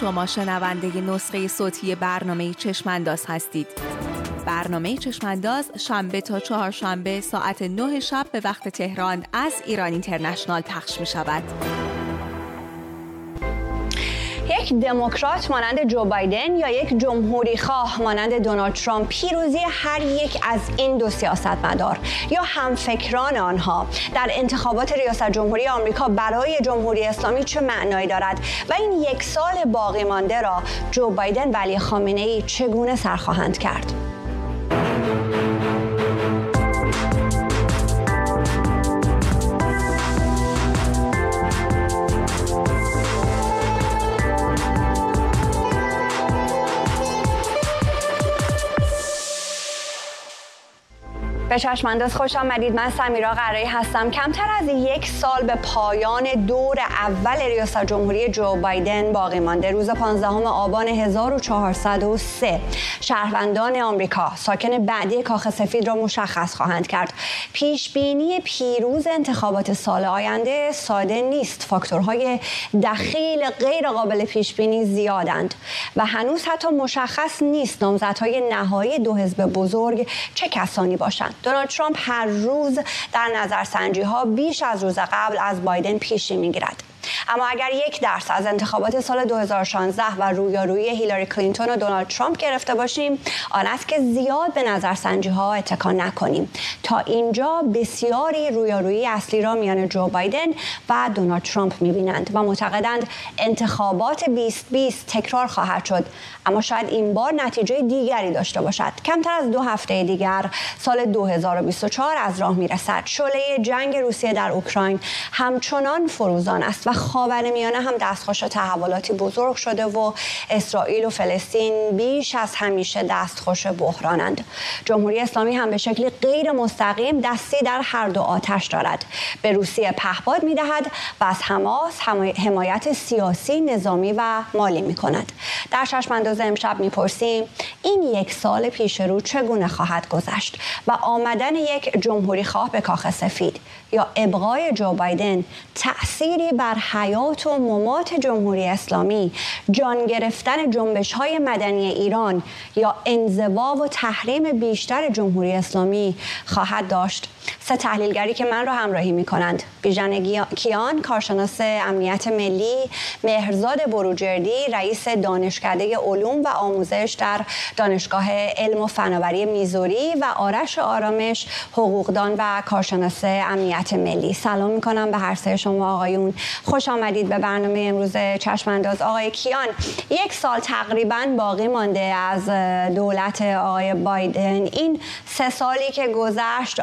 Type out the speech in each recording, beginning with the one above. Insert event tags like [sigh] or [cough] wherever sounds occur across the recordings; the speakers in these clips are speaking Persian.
شما شنونده نسخه صوتی برنامه چشمانداز هستید برنامه چشمانداز شنبه تا چهارشنبه ساعت 9 شب به وقت تهران از ایران اینترنشنال پخش می شود. یک دموکرات مانند جو بایدن یا یک جمهوری خواه مانند دونالد ترامپ پیروزی هر یک از این دو سیاستمدار یا همفکران آنها. در انتخابات ریاست جمهوری آمریکا برای جمهوری اسلامی چه معنایی دارد و این یک سال باقی مانده را جو بایدن و علی خامنه ای چگونه سر خواهند کرد؟ به چشمانداز خوش آمدید. من سمیرا قرایی هستم. کمتر از یک سال به پایان دور اول ریاست جمهوری جو بایدن باقی مانده. روز 15 آبان 1403 شهروندان آمریکا ساکن بعدی کاخ سفید را مشخص خواهند کرد. پیش بینی پیروز انتخابات سال آینده ساده نیست. فاکتورهای دخیل غیر قابل پیش بینی زیادند و هنوز حتی مشخص نیست نامزدهای نهایی دو حزب بزرگ چه کسانی باشند. دونالد ترامپ هر روز در نظرسنجی ها بیش از روز قبل از بایدن پیشی می‌گیرد. اما اگر یک درس از انتخابات سال 2016 و رویارویی هیلاری کلینتون و دونالد ترامپ گرفته باشیم آن است که زیاد به نظرسنجی ها اتکان نکنیم. تا اینجا بسیاری رویارویی اصلی را میان جو بایدن و دونالد ترامپ می‌بینند و معتقدند انتخابات 2020 تکرار خواهد شد. اما شاید این بار نتیجه دیگری داشته باشد. کمتر از دو هفته دیگر سال 2024 از راه می‌رسد. شعله جنگ روسیه در اوکراین همچنان فروزان است و میانه هم دستخوش تحولاتی بزرگ شده و اسرائیل و فلسطین بیش از همیشه دستخوش بحرانند. جمهوری اسلامی هم به شکلی غیر مستقیم دستی در هر دو آتش دارد. به روسیه پهپاد می‌دهد و از حماس حمایت سیاسی نظامی و مالی می کند در چشمانداز امشب می‌پرسیم این یک سال پیش رو چگونه خواهد گذشت و آمدن یک جمهوری خواه به کاخ سفید یا ابقای جو بایدن تأثیری بر حیات و ممات جمهوری اسلامی جان گرفتن جنبش های مدنی ایران یا انزوا و تحریم بیشتر جمهوری اسلامی خواهد داشت. سه تحلیلگری که من را همراهی می کنند بیژن کیان کارشناس امنیت ملی مهرزاد بروجردی رئیس دانشکده علوم و آموزش در دانشگاه علم و فناوری میزوری و آرش آرامش حقوقدان و کارشناس امنیت ملی. سلام می کنم به هر سه شما آقایون. خوش آمدید به برنامه امروز چشمانداز. آقای کیان یک سال تقریبا باقی مانده از دولت آقای بایدن. این سه سالی که گذشت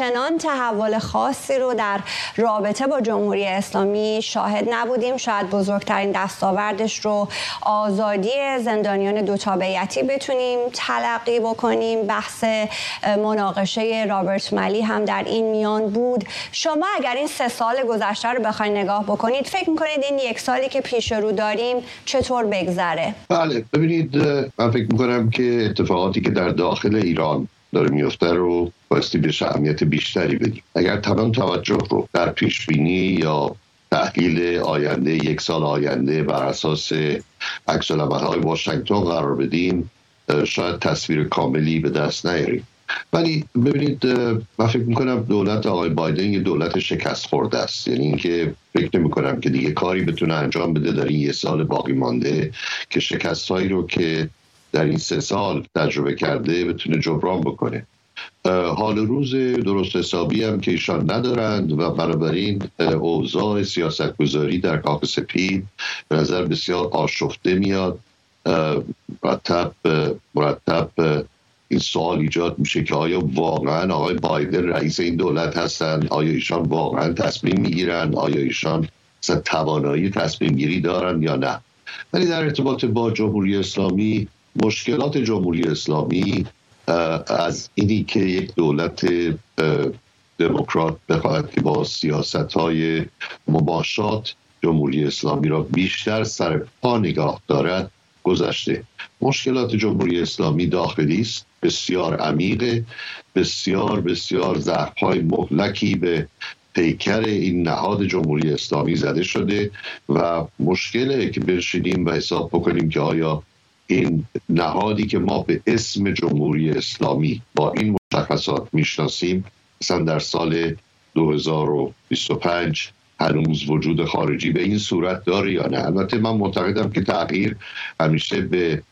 آنچنان تحول خاصی رو در رابطه با جمهوری اسلامی شاهد نبودیم. شاید بزرگترین دستاوردش رو آزادی زندانیان دو تابعیتی بتونیم تلقی بکنیم. بحث مناقشه رابرت ملی هم در این میان بود. شما اگر این سه سال گذشته رو بخواید نگاه بکنید فکر می‌کنید این یک سالی که پیش رو داریم چطور بگذره؟ بله ببینید من فکر می‌کنم که اتفاقاتی که در داخل ایران داره میفته رو بایستی به اهمیت بیشتری بدیم. اگر تمام توجه رو در پیش بینی یا تحلیل آینده یک سال آینده بر اساس عکس های واشنگتن قرار بدیم شاید تصویر کاملی به دست نیاریم. ولی ببینید من فکر می‌کنم دولت آقای بایدن یه دولت شکست خورده است. یعنی اینکه فکر نمی کنم که دیگه کاری بتونه انجام بده در این یه سال باقی مانده که شکست هایی رو که در این سه سال تجربه کرده بتونه جبران بکنه. حال روز درست حسابی هم که ایشان ندارند و بنابراین اوضاع سیاست گذاری در کاخ سپید به نظر بسیار آشفته میاد. مرتب مرتب این سوال ایجاد میشه که آیا واقعا آقای بایدن رئیس این دولت هستند؟ آیا ایشان واقعا تصمیم می‌گیرند؟ آیا ایشان توانایی تصمیم گیری دارند یا نه؟ ولی در ارتباط با جمهوری اسلامی مشکلات جمهوری اسلامی از اینی که یک دولت دموکرات بخواهد که با سیاست های مباشات جمهوری اسلامی را بیشتر سر پا نگاه دارد گذشته. مشکلات جمهوری اسلامی داخلی است بسیار عمیق بسیار بسیار ضعف های مهلکی به پیکر این نهاد جمهوری اسلامی زده شده و مشکله که بشینیم و حساب بکنیم که آیا این نهادی که ما به اسم جمهوری اسلامی با این مشخصات می‌شناسیم مثلا در سال 2025 هنوز وجود خارجی به این صورت داره یا نه؟ البته من معتقدم که تغییر همیشه به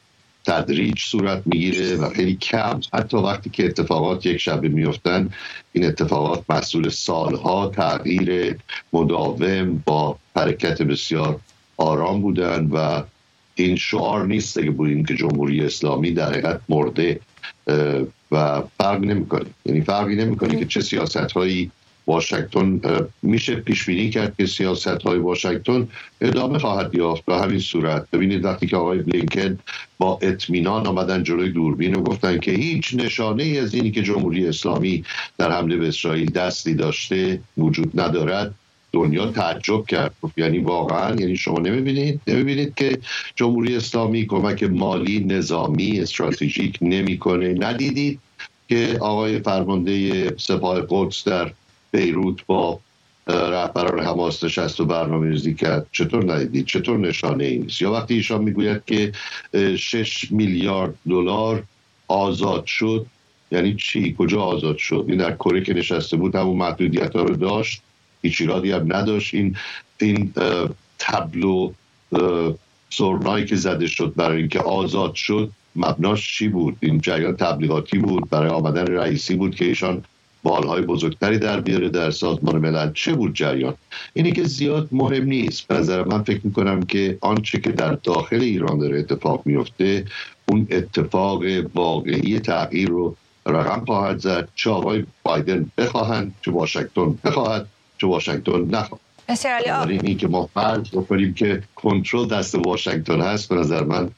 تدریج صورت می‌گیره و خیلی کم. حتی وقتی که اتفاقات یک شبه میفتن این اتفاقات مسئول سالها تغییر مداوم با حرکت بسیار آرام بودن و این شعار نیست که بودیم که جمهوری اسلامی در حقیقت مرده و فرق نمی‌کنه. یعنی فرقی نمی‌کنه که چه سیاست هایی واشنگتن میشه پیش بینی کرد که سیاست های واشنگتن ادامه خواهد یافت به همین صورت. ببینید وقتی که آقای بلینکن با اطمینان آمدن جلوی دوربین و گفتن که هیچ نشانه ای از اینی که جمهوری اسلامی در حمله به اسرائیل دستی داشته وجود ندارد دنیا تعجب کرد. یعنی واقعا یعنی شما نمی‌بینید؟ نمی‌بینید که جمهوری اسلامی کمک مالی نظامی استراتژیک نمی‌کنه؟ ندیدید که آقای فرمانده سپاه قدس در بیروت با رهبران حماس نشست و برنامه ریزی کرد؟ چطور ندیدید؟ چطور نشانه ای نیست؟ یا وقتی ایشان می‌گوید که 6 میلیارد دلار آزاد شد یعنی چی؟ کجا آزاد شد؟ این در کره که نشسته بود همون محدودیت ها رو داشت. هیچ ایرادی هم نداشت. این این تبلو سرنایی که زده شد برای اینکه آزاد شد مبناش چی بود؟ این جریان تبلیغاتی بود؟ برای آمدن رئیسی بود که ایشان بالهای بزرگتری در بیاره در سازمان ملل؟ چه بود جریان؟ اینی که زیاد مهم نیست. به نظر من فکر می‌کنم که آنچه که در داخل ایران داره اتفاق میفته اون اتفاق واقعی تغییر رو رقم خواهد زد. چه آقای بایدن بخواهند چه واشنگتن بخواهد. چه واشنگتن نخواهد بسیار این که ما فرض بکنیم که کنترل دست واشنگتن هست به نظر من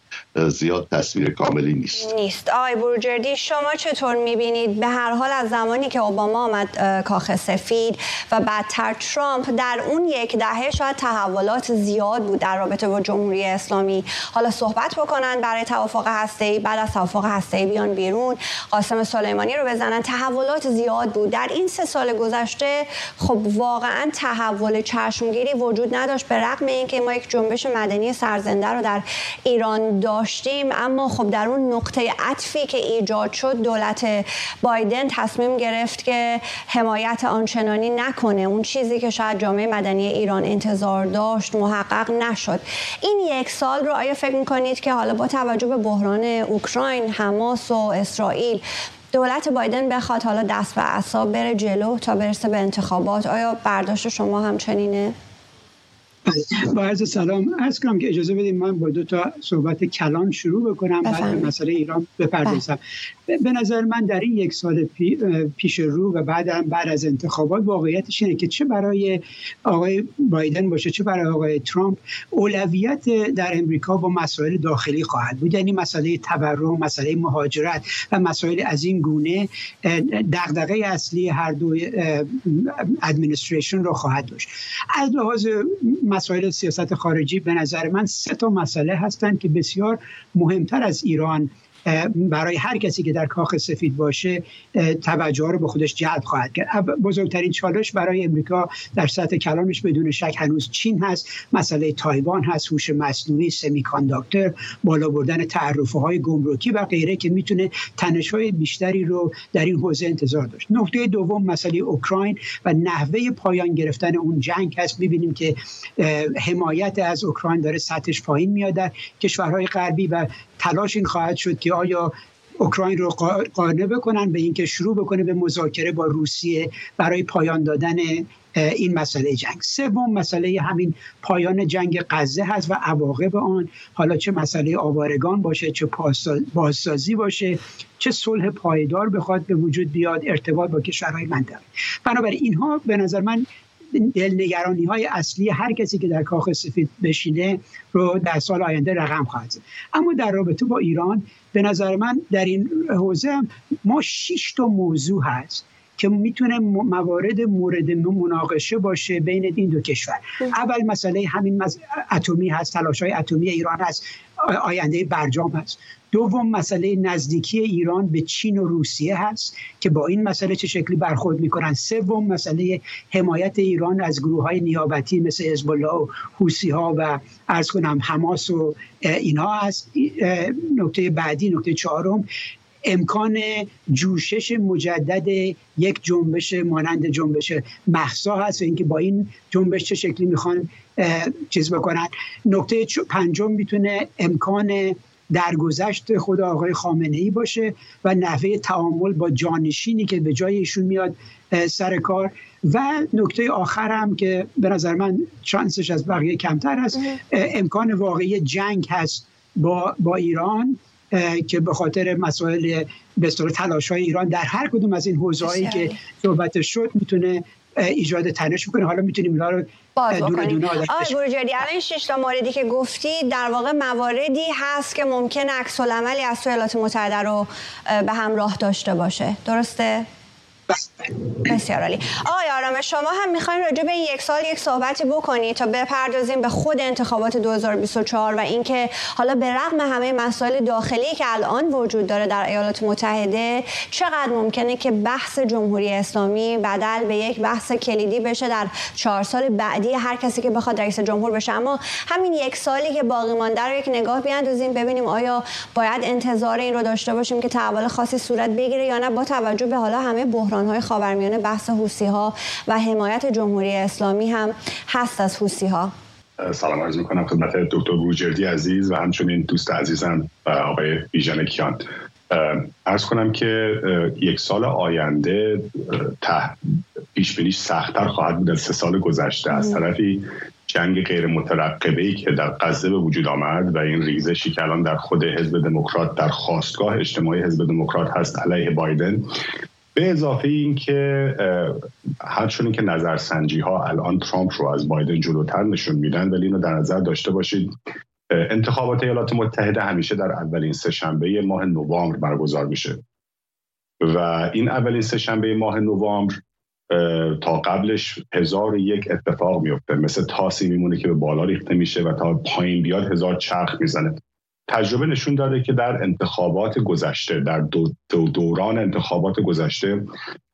زیاد تصویر کاملی نیست. نیست. آقای بروجردی شما چطور می‌بینید؟ به هر حال از زمانی که اوباما آمد کاخ سفید و بعدتر ترامپ در اون یک دهه شاید تحولات زیاد بود در رابطه با جمهوری اسلامی. حالا صحبت بکنن برای توافق هسته‌ای. بعد از توافق هسته‌ای بیان بیرون. قاسم سلیمانی رو بزنن. تحولات زیاد بود. در این سه سال گذشته خب واقعا تحول چشمگیری وجود نداشت. به رغم اینکه ما یک جنبش مدنی سرزنده رو در ایران داشتیم اما خب در اون نقطه عطفی که ایجاد شد دولت بایدن تصمیم گرفت که حمایت آنچنانی نکنه. اون چیزی که شاید جامعه مدنی ایران انتظار داشت محقق نشد. این یک سال رو آیا فکر می‌کنید که حالا با توجه به بحران اوکراین حماس و اسرائیل دولت بایدن بخواد حالا دست به اعصاب بره جلو تا برسه به انتخابات؟ آیا برداشت شما همچنینه؟ با عرض سلام از کنم که اجازه بدیم من با دو تا صحبت کلان شروع بکنم بعد به مسئله ایران بپردازم. به نظر من در این یک سال پیش رو و بعد هم بعد از انتخابات واقعیتش اینه که چه برای آقای بایدن باشه چه برای آقای ترامپ اولویت در امریکا با مسائل داخلی خواهد بود. یعنی مسئله تورم مسئله مهاجرت و مسائل از این گونه دغدغه اصلی هر دو ادمنستریشن رو خواهد داشت. از لحاظ مسائل سیاست خارجی به نظر من سه تا مسئله هستند که بسیار مهمتر از ایران برای هر کسی که در کاخ سفید باشه توجه رو به خودش جلب خواهد کرد. بزرگترین چالش برای امریکا در سطح کلانش بدون شک هنوز چین هست مسئله تایوان هست هوش مصنوعی سمی کانداکتور بالا بردن تعرفه های گمرکی و غیره که می‌تونه تنش های بیشتری رو در این حوزه انتظار داشت. نقطه دوم مسئله اوکراین و نحوه پایان گرفتن اون جنگ هست. می‌بینیم که حمایت از اوکراین داره سطحش پایین میاد در کشورهای غربی و تلاش این خواهد شد که آیا اوکراین رو قانع بکنن به اینکه شروع بکنه به مذاکره با روسیه برای پایان دادن این مسئله جنگ. سوم مسئله همین پایان جنگ غزه هست و عواقب آن. حالا چه مسئله آوارگان باشه چه بازسازی باشه چه صلح پایدار بخواد به وجود بیاد ارتباط با کشورهای منطقه. بنابراین اینها به نظر من دلنگرانی های اصلی هر کسی که در کاخ سفید بشینه رو در سال آینده رقم خواهد زد. اما در رابطه با ایران به نظر من در این حوزه ما شش تا موضوع هست که می‌تونه موارد مورد مناقشه باشه بین این دو کشور. اول مسئله همین اتمی هست تلاش های اتمی ایران هست. آینده برجام هست. دوم مسئله نزدیکی ایران به چین و روسیه هست که با این مسئله چه شکلی برخورد می‌کنن. سوم مسئله حمایت ایران از گروه های نیابتی مثل حزب الله و حوسی ها و ارز کنم حماس و اینها هست. نکته بعدی نکته چهارم امکان جوشش مجدد یک جنبش مانند جنبش محسا هست و اینکه با این جنبش چه شکلی می‌خوان چیز بکنن. نکته پنجم می‌تونه امکان درگذشت خود آقای خامنه ای باشه و نحوه تعامل با جانشینی که به جای ایشون میاد سر کار. و نکته آخر هم که به نظر من شانسش از بقیه کمتر هست امکان واقعی جنگ هست با, با ایران که به خاطر مسائل به تلاش های ایران در هر کدوم از این حوزه که صحبت شد می‌تونه ایجاد تنش بکنه حالا می‌تونیم اینا رو باز بکنیم. آقای بروجردی الان شش تا موردی که گفتی در واقع مواردی هست که ممکن عکس العملی از ایالات متحده رو به همراه داشته باشه. درسته؟ بسیار عالی. آقای آرام شما هم می‌خوایم راجع به این یک سال یک صحبتی بکنید تا بپردازیم به خود انتخابات 2024 و اینکه حالا به رغم همه مسائل داخلی که الان وجود داره در ایالات متحده چقدر ممکنه که بحث جمهوری اسلامی بدل به یک بحث کلیدی بشه در چهار سال بعدی هر کسی که بخواد رئیس جمهور بشه؟ اما همین یک سالی که باقی مانده رو یک نگاه بیاندازیم ببینیم آیا باید انتظار این رو داشته باشیم که تحول خاصی صورت بگیره یا نه با توجه به حالا همه بحران های خاورمیانه بحث حوسی ها و حمایت جمهوری اسلامی هم هست از حوسی ها سلام عرض می‌کنم خدمت دکتر بروجردی عزیز و همچنین دوست عزیزم آقای بیژن کیان. ارز کنم که یک سال آینده پیش بینیش سختتر خواهد بود از سه سال گذشته. از طرفی جنگ غیر مترقبه ای که در غزه به وجود آمد و این ریزشی که الان در خود حزب دموکرات در خواستگاه اجتماعی حزب دموکرات هست علیه بایدن به اضافه این که هرچون که نظرسنجی ها الان ترامپ رو از بایدن جلوتر نشون میدن ولی اینو در نظر داشته باشید انتخابات ایالات متحده همیشه در اولین سهشنبه ماه نوامبر برگزار میشه. و این اولین سهشنبه ماه نوامبر تا قبلش هزار یک اتفاق میفته مثل تاسی میمونه که به بالا ریخته میشه و تا پایین بیاد هزار چرخ می‌زنه. تجربه نشون داده که در انتخابات گذشته در دو دوران انتخابات گذشته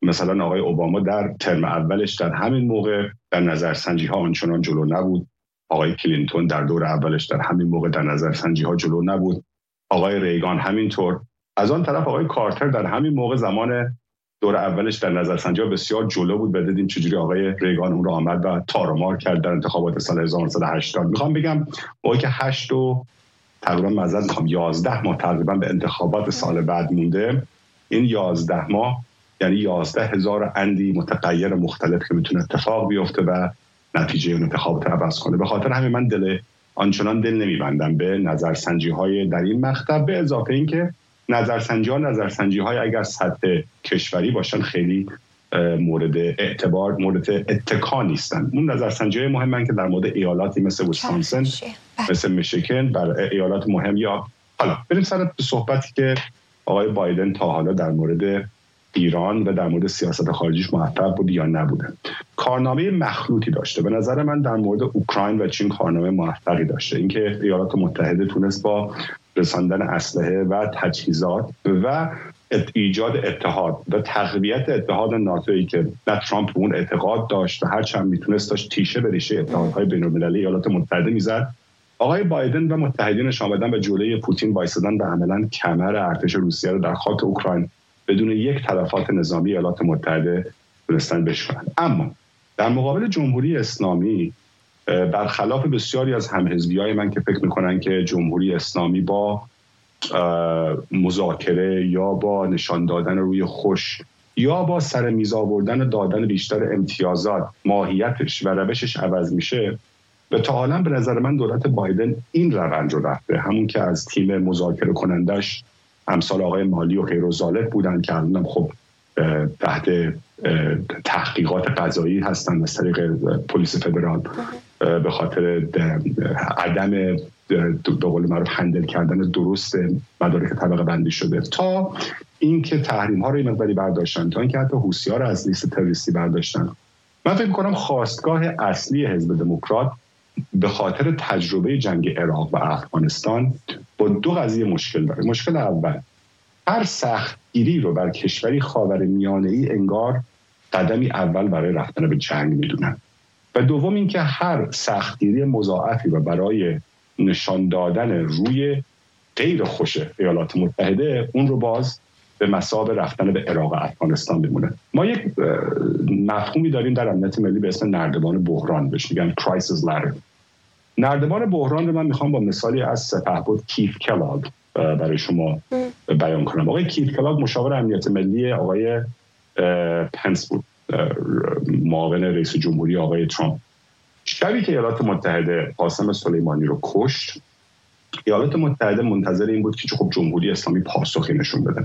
مثلا آقای اوباما در ترم اولش در همین موقع در نظرسنجی ها آنچنان جلو نبود. آقای کلینتون در دور اولش در همین موقع در نظرسنجی ها جلو نبود. آقای ریگان همینطور. از آن طرف آقای کارتر در همین موقع زمان دور اولش در نظرسنجی ها بسیار جلو بود. بدیدیم چجوری آقای ریگان اون رو آمد و تارمار کرد در انتخابات سال 1980 می‌خوام بگم موقعی که 8 و تقریبا مزد می‌خوام 11 ماه تقریبا به انتخابات سال بعد مونده. این 11 ماه یعنی 11 هزار اندی متغیر مختلف که می‌تونه اتفاق بیفته و نتیجه اون انتخابات عوض کنه. به خاطر همین من دل آنچنان دل نمیبندم به نظرسنجی های در این مقطع. به اضافه اینکه نظرسنجی ها نظرسنجی های اگر سطح کشوری باشن خیلی مورد اعتبار مورد اتکا نیستن. اون نظرسنجی مهم که در مورد ایالاتی مثل ویسکانسن بله. مثل میشیکن بر ایالات مهم یا حالا بریم سر صحبتی که آقای بایدن تا حالا در مورد ایران و در مورد سیاست خارجیش موفق بود یا نبوده. کارنامه مخلوطی داشته. به نظر من در مورد اوکراین و چین کارنامه موفقی داشته. اینکه ایالات متحده تونست با رساندن اسلحه و تجهیزات و ایجاد اتحاد و تقویت اتحاد ناتویی که نه ترامپ اون اعتقاد داشت و هرچند می‌تونست داشت تیشه به ریشه اتحادهای بین المللی ایالات متحده می‌زد آقای بایدن و متحدینش آمدن به جلوی پوتین وایسادن و عملا کمر ارتش روسیه رو در خاک اوکراین بدون یک تلفات نظامی ایالات متحده تونستن بشکنن اما در مقابل جمهوری اسلامی برخلاف بسیاری از همحزبی های من که فکر می‌کنن که جمهوری اسلامی با مذاکره یا با نشان دادن روی خوش یا با سر میز آوردن و دادن بیشتر امتیازات ماهیتش و روشش عوض میشه به تا حالا به نظر من دولت بایدن این روند رو رفته همون که از تیم مذاکره کنندش امثال آقای مالی و غیر و بودن که الان خب تحت تحقیقات قضایی هستن از طریق پلیس فدرال به خاطر عدم به قول معروف هندل کردن درست مدارک طبقه بندی شده. تا اینکه تحریم ها رو این مقداری برداشتن تا اینکه حتی حوسی ها رو از لیست تروریستی برداشتن. من فکر کنم خواستگاه اصلی حزب دموکرات به خاطر تجربه جنگ عراق و افغانستان با دو قضیه مشکل داره. مشکل اول هر سختگیری رو بر کشوری خاور میانه ای انگار قدمی اول برای رفتن به جنگ می‌دونن. و دوم اینکه هر سختگیری مضاعفی و برای نشان دادن روی غیر خوش ایالات متحده اون رو باز به مصائب رفتن به عراق و افغانستان بمونه. ما یک مفهومی داریم در امنیت ملی به اسم نردبان بحران بهش میگن crisis ladder. نردبان بحران رو من می‌خوام با مثالی از سپهبد کیف کلاگ برای شما بیان کنم. آقای کیف کلاگ مشاور امنیت ملی آقای پنس بود معاون رئیس جمهوری آقای ترامپ. شبی که ایالات متحده قاسم سلیمانی رو کشت ایالات متحده منتظر این بود که خب جمهوری اسلامی پاسخی نشون بده.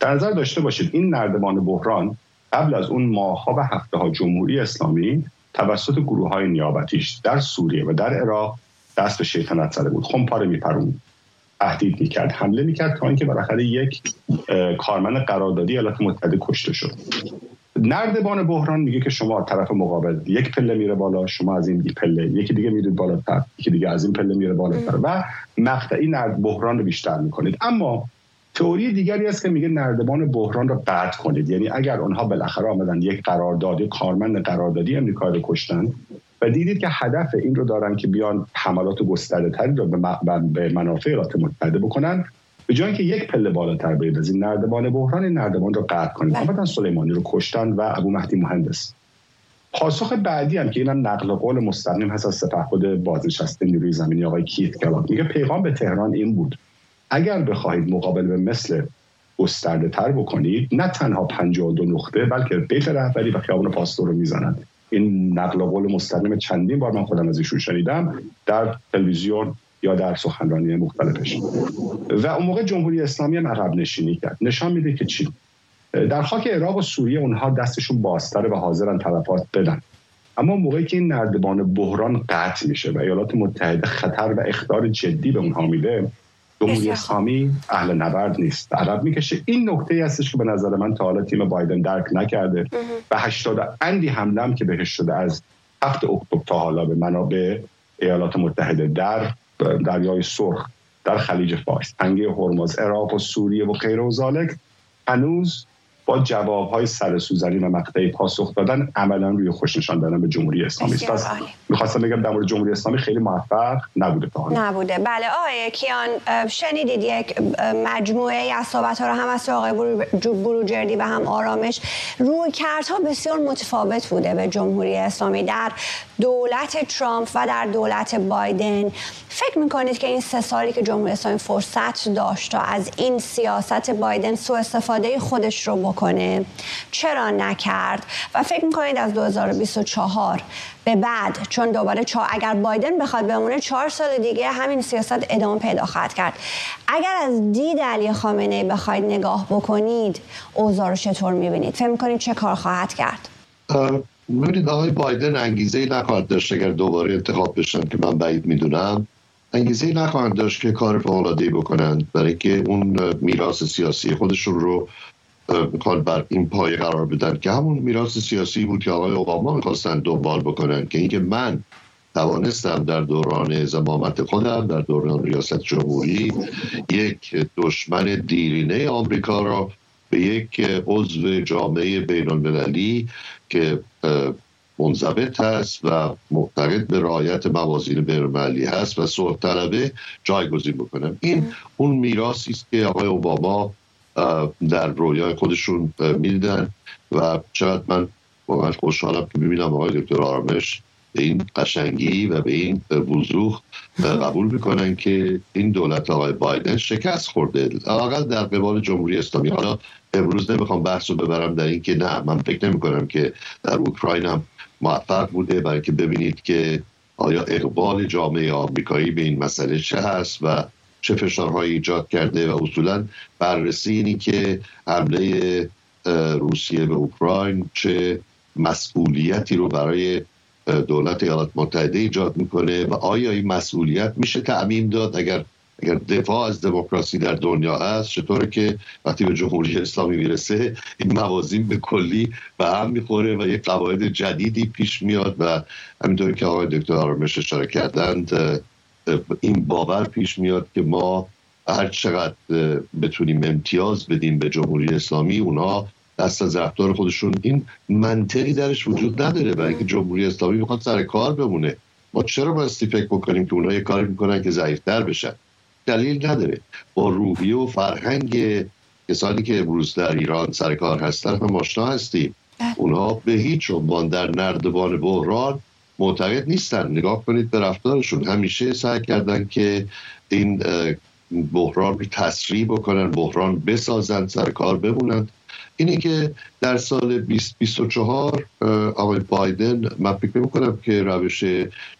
در نظر داشته باشید این نردبان بحران قبل از اون ماهها و هفته ها جمهوری اسلامی توسط گروه های نیابتیش در سوریه و در عراق دست به شیطنت زده بود. خمپاره میپرون. تهدید می‌کرد. حمله می‌کرد تا اینکه بالاخره یک کارمند قراردادی ایالات متحده کشته شد. نردبان بحران میگه که شما طرف مقابل یک پله میره بالا شما از این پله یکی دیگه میرید بالاتر یکی دیگه از این پله میره بالاتر و مقطعی نرد بحران رو بیشتر می‌کنید. اما تئوری دیگری است که میگه نردبان بحران رو قطع کنید. یعنی اگر اونها بالاخره آمدن یک قراردادی کارمند قراردادی امریکا رو کشتن و دیدید که هدف این رو دارن که بیان حملات گسترده تری رو به منافع ایالات متحده بکنن به جای اینکه یک پله بالاتر برید از این نردبان بحران این نردبان رو قطع کنید. بله. آمدن سلیمانی رو کشتن و ابو مهدی مهندس. پاسخ بعدی هم که اینم نقل قول مستقیم هست از سپهبد بازنشسته نیروی زمینی آقای کیت کلاک میگه پیغام به تهران این بود. اگر بخواهید مقابل به مثل گسترده تر بکنید نه تنها 52 نقطه بلکه بیت رهبری و خیابان پاستور رو می‌زنند این نقل قول مستقیم چندین بار من خودم از ایشون شنیدم. در تلویزیون یا در سخنرانی مختلفش. و اون موقع جمهوری اسلامی هم عقب نشینی کرد. نشان میده که چی؟ در خاک عراق و سوریه اونها دستشون بازتره و حاضرن تلفات بدن. اما موقعی که این نردبان بحران قطع میشه و ایالات متحده خطر و اختار جدی به اونها میده جمهوری اسلامی اهل نبرد نیست. عرب می‌کشه. این نکته ای هستش که به نظر من تا حالا تیم بایدن درک نکرده و هشتاد اندی حمله که بهش شده از هفت اکتبر تا حالا به منابع ایالات متحده در دریای سرخ در خلیج فارس. تنگه هرمز عراق و سوریه و غیر و هنوز با جوابهای سر سوزنی و مقطعی پاسخ دادن عملا روی خوش نشان دادن به جمهوری اسلامی است. پس می‌خواستم بگم در مورد جمهوری اسلامی خیلی موفق نبوده تا نبوده. بله آقای کیان شنیدید یک مجموعه از صحبت ها رو هم از آقای بروجردی و هم آرامش. روی کردها بسیار متفاوت بوده به جمهوری اسلامی در دولت ترامپ و در دولت بایدن. فکر می‌کنید که این سه سالی که جمهوری اسلامی فرصت داشت تا از این سیاست بایدن سوء استفاده خودش رو بکنه چرا نکرد؟ و فکر می‌کنید از 2024 به بعد چون دوباره چا اگر بایدن بخواد بمونه چهار سال دیگه همین سیاست ادامه پیدا خواهد کرد. اگر از دید علی خامنه ای بخواید نگاه بکنید اوضاع رو چطور می‌بینید؟ فکر می‌کنید چه کار خواهد کرد؟ می‌بینید آقای بایدن انگیزه ای نخواهد داشت اگر دوباره انتخاب بشن که من بعید می‌دونم. انگیزه ای نخواهند داشت که کار فوق‌العاده‌ای بکنند برای که اون میراث سیاسی خودشون رو می‌خواد بر این پای قرار بدن که همون میراث سیاسی بود که آقای اوباما می‌خواستن دنبال بکنن که اینکه من توانستم در دوران زمامت خودم در دوران ریاست جمهوری یک دشمن دیرینه آمریکا را به یک عضو جامعه بین المللی که منضبط هست و معتقد به رعایت موازین بینالمللی هست و صلح طلبه جایگزین بکنم. این اون میراثی است که آقای اوباما در رویای خودشون می‌دیدن و چقدر من واقعا خوشحالم که ببینم آقای دکتر آرامش به این قشنگی و به این وضوح قبول می‌کنن که این دولت آقای بایدن شکست خورده. اقل در قبال جمهوری اسلامی. حالا امروز نمی‌خوام بحث رو ببرم در این که نه من فکر نمی کنم که در اوکراین هم موفق بوده برای که ببینید که آیا اقبال جامعه آمریکایی به این مسئله چه هست و چه فشارهایی ایجاد کرده و اصولا بررسی اینی که حمله روسیه به اوکراین چه مسئولیتی رو برای دولت ایالات متحده ایجاد می‌کنه و آیا این مسئولیت میشه تعمین داد؟ اگر اگر دفاع از دموکراسی در دنیا هست چطوره که وقتی به جمهوری اسلامی می‌رسه این موازین به کلی به هم می‌خوره و یک قواعد جدیدی پیش میاد و همینطوری که آقای دکتر آرامش اشاره کردند این باور پیش میاد که ما هر چقدر بتونیم امتیاز بدیم به جمهوری اسلامی اونها دست از رفتار خودشون این منطقی درش وجود نداره و اینکه جمهوری اسلامی می‌خواد سر کار بمونه. ما چرا بایستی فکر بکنیم که اونها یه کاری می‌کنن که ضعیفتر بشن؟ دلیل نداره. با روحیه و فرهنگ کسانی که امروز در ایران سر کار هستن هم آشنا هستیم. بله. اونها به هیچ عنوان در نردبان بحران معتقد نیستن. نگاه کنید به رفتارشون. همیشه سعی کردن که این بحران رو تسریع بکنن بحران بسازن سر کار بمونن. اینه که در سال 2024 آقای بایدن من فکر می‌کنم که روش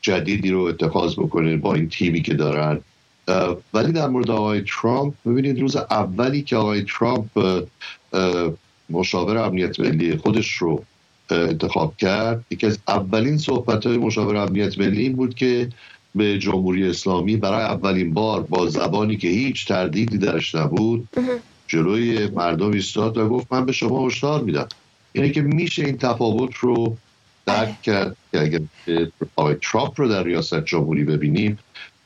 جدیدی رو اتخاذ بکنه با این تیمی که دارن. ولی در مورد آقای ترامپ ببینید روز اولی که آقای ترامپ مشاور امنیت ملی خودش رو انتخاب کرد. یکی از اولین صحبت های مشاور امنیت ملی این بود که به جمهوری اسلامی برای اولین بار با زبانی که هیچ تردیدی درش نبود جلوی مردم ایستاد و گفت من به شما هشدار میدم. یعنی که میشه این تفاوت رو درک کرد که اگر آقای ترامپ رو در ریاست جمهوری ببینیم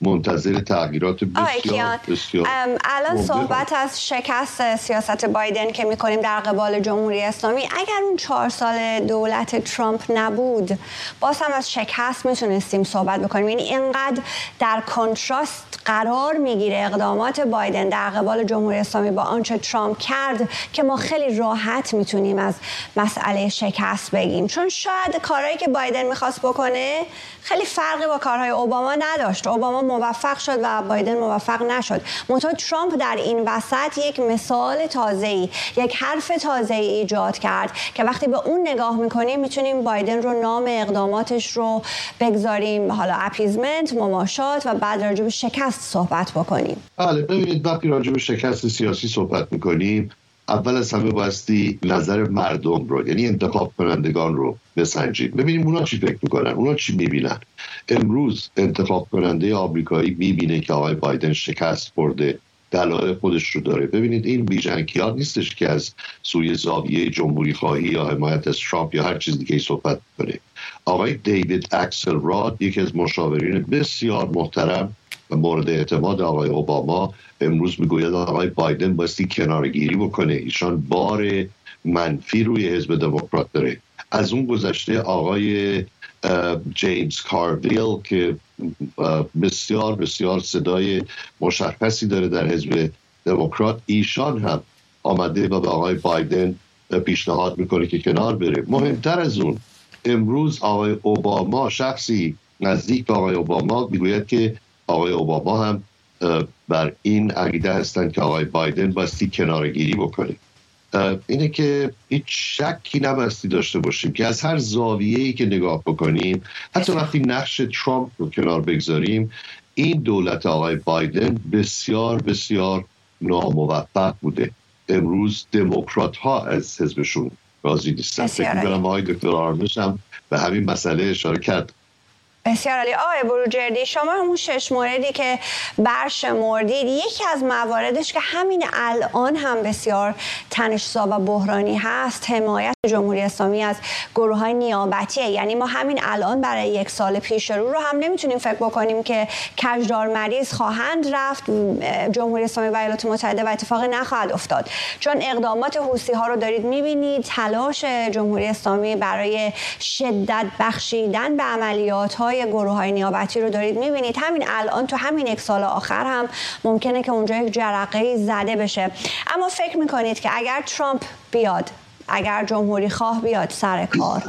منتظر تغییرات بسیار بسیار. الان صحبت از شکست سیاست بایدن که می‌کنیم در قبال جمهوری اسلامی اگر اون چهار سال دولت ترامپ نبود باز هم از شکست می‌تونستیم صحبت بکنیم. یعنی اینقدر در کنتراست قرار می‌گیره اقدامات بایدن در قبال جمهوری اسلامی با آنچه ترامپ کرد که ما خیلی راحت می‌تونیم از مسئله شکست بگیم. چون شاید کارهایی که بایدن می‌خواست بکنه خیلی فرقی با کارهای اوباما نداشت. اوباما موفق شد و بایدن موفق نشد. منتها ترامپ در این وسط یک مثال تازه ای یک حرف تازه ای ایجاد کرد که وقتی به اون نگاه می‌کنیم می‌تونیم بایدن رو نام اقداماتش رو بگذاریم. حالا اپیزمنت مماشات و بعد راجع به شکست صحبت بکنیم. بله ببینید وقتی راجع به شکست سیاسی صحبت می‌کنیم اول از همه بایستی نظر مردم رو یعنی انتخاب کنندگان رو بسنجید ببینیم اونا چی فکر می‌کنن اونا چی می‌بینن. امروز انتخاب کننده آمریکایی می‌بینه که آقای بایدن شکست برده دلایل خودش رو داره. ببینید این بیژنکیات نیستش که از سوی زاویه جمهوری خواهی یا حمایت از ترامپ یا هر چیز دیگه صحبت کنه. آقای دیوید اکسل راد یکی از مشاورین بسیار محترم مورد اعتماد آقای اوباما امروز می‌گوید آقای بایدن باستی کنارگیری بکنه. ایشان بار منفی روی حزب دموکرات داره. از اون گذشته آقای جیمز کارویل که بسیار بسیار صدای مشخصی داره در حزب دموکرات ایشان هم آمده و به آقای بایدن پیشنهاد می‌کنه که کنار بره. مهمتر از اون امروز آقای اوباما شخصی نزدیک به آقای اوباما می‌گوید که آقای اوباما هم بر این عقیده هستند که آقای بایدن باستی کنارگیری بکنه. اینه که هیچ شکی نبستی داشته باشیم که از هر زاویه‌ای که نگاه بکنیم حتی وقتی نقش ترامپ رو کنار بگذاریم این دولت آقای بایدن بسیار بسیار ناموفق بوده. امروز دموکرات ها از حزبشون راضی نیستن. فکر می‌کنم آقای دکتر آرمش هم به همین مسئله اشاره کرد. بسیار عالی. آقای بروجردی شما همون شش موردی که برشمردید یکی از مواردش که همین الان هم بسیار تنشزا و بحرانی هست حمایت جمهوری اسلامی از گروه های نیابتیه. یعنی ما همین الان برای یک سال پیش رو رو هم نمی‌تونیم فکر بکنیم که کجدار مریض خواهند رفت جمهوری اسلامی و ایالات متحده و اتفاقی نخواهد افتاد. چون اقدامات حوسی ها رو دارید می‌بینید تلاش جمهوری اسلامی برای شدت بخشیدن به عملیات های های گروه های نیابتی رو دارید می‌بینید. همین الان تو همین یک سال آخر هم ممکنه که اونجا یک جرقه زده بشه. اما فکر می‌کنید که اگر ترامپ بیاد اگر جمهوری خواه بیاد سر کار.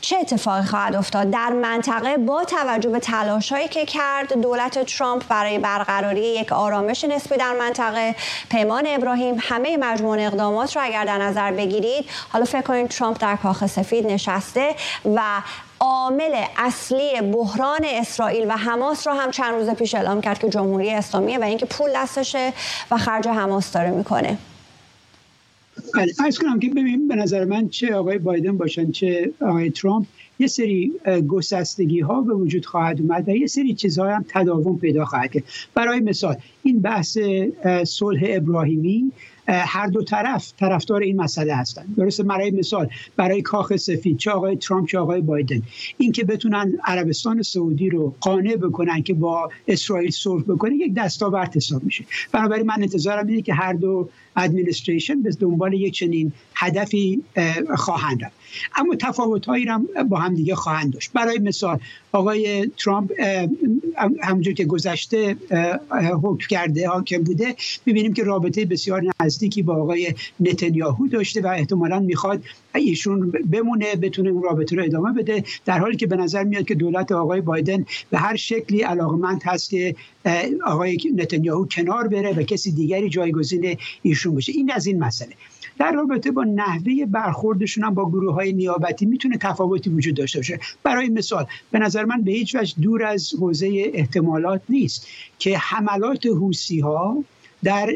چه اتفاقی خواهد افتاد؟ در منطقه با توجه به تلاش هایی که کرد دولت ترامپ برای برقراری یک آرامش نسبی در منطقه پیمان ابراهیم همه مجموع اقدامات رو اگر در نظر بگیرید حالا فکر کنید ترامپ در کاخ سفید نشسته و عامل اصلی بحران اسرائیل و حماس رو هم چند روز پیش اعلام کرد که جمهوری اسلامیه و اینکه پول دستشه و خرج حماس داره می‌کنه. بله کنم که ببین به نظر من چه آقای بایدن باشن چه آقای ترامپ یه سری گسستگی ها به وجود خواهد اومد و یه سری چیزها هم تداوم پیدا خواهد کرد. برای مثال این بحث صلح ابراهیمی هر دو طرف طرفدار این مسئله هستند درسته برای مثال برای کاخ سفید چه آقای ترامپ چه آقای بایدن اینکه بتونن عربستان سعودی رو قانع بکنن که با اسرائیل صلح بکنه یک دستاورد حساب میشه. بنابراین من انتظارم اینه که هر دو ادمنستریشن به دنبال یک چنین هدفی خواهند رفت. اما تفاوت هایی هم با هم دیگه خواهند داشت. برای مثال آقای ترامپ همونجور که گذشته حکم کرده حاکم بوده می‌بینیم که رابطه بسیار نزدیکی با آقای نتانیاهو داشته و احتمالا می‌خواد ایشون بمونه بتونه اون رابطه رو ادامه بده در حالی که به نظر میاد که دولت آقای بایدن به هر شکلی علاقمند هست که آقای نتانیاهو کنار بره و کسی دیگری جایگزین ایشون بشه. این از این مسئله. در رابطه با نحوه برخوردشون هم با گروه های نیابتی می‌تونه تفاوتی وجود داشته باشه. برای مثال به نظر من به هیچ وجه دور از حوزه احتمالات نیست که حملات حوسی ها در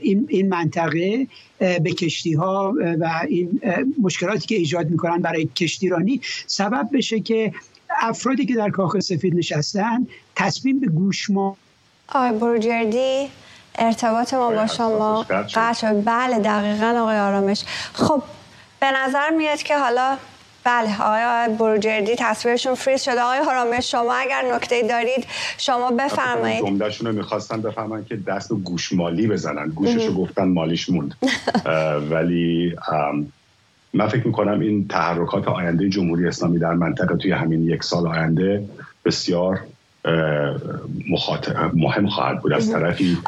این منطقه به کشتی ها و این مشکلاتی که ایجاد می‌کنن برای کشتیرانی سبب بشه که افرادی که در کاخ سفید نشستن تصمیم به گوشما آقای بروجردی ارتباط ما با شما قطع بله دقیقا آقای آرامش. خب به نظر میاد که حالا بله آقای بروجردی تصویرشون فریز شده. آقای آرامش شما اگر نکته دارید شما بفرمایید. جملهشون رو می‌خواستن بفهمن که دست و گوشمالی بزنن. گوششو گفتن مالیش موند. [laughs] ولی من فکر می‌کنم این تحرکات آینده جمهوری اسلامی در منطقه توی همین یک سال آینده بسیار مهم خواهد بود از طرفی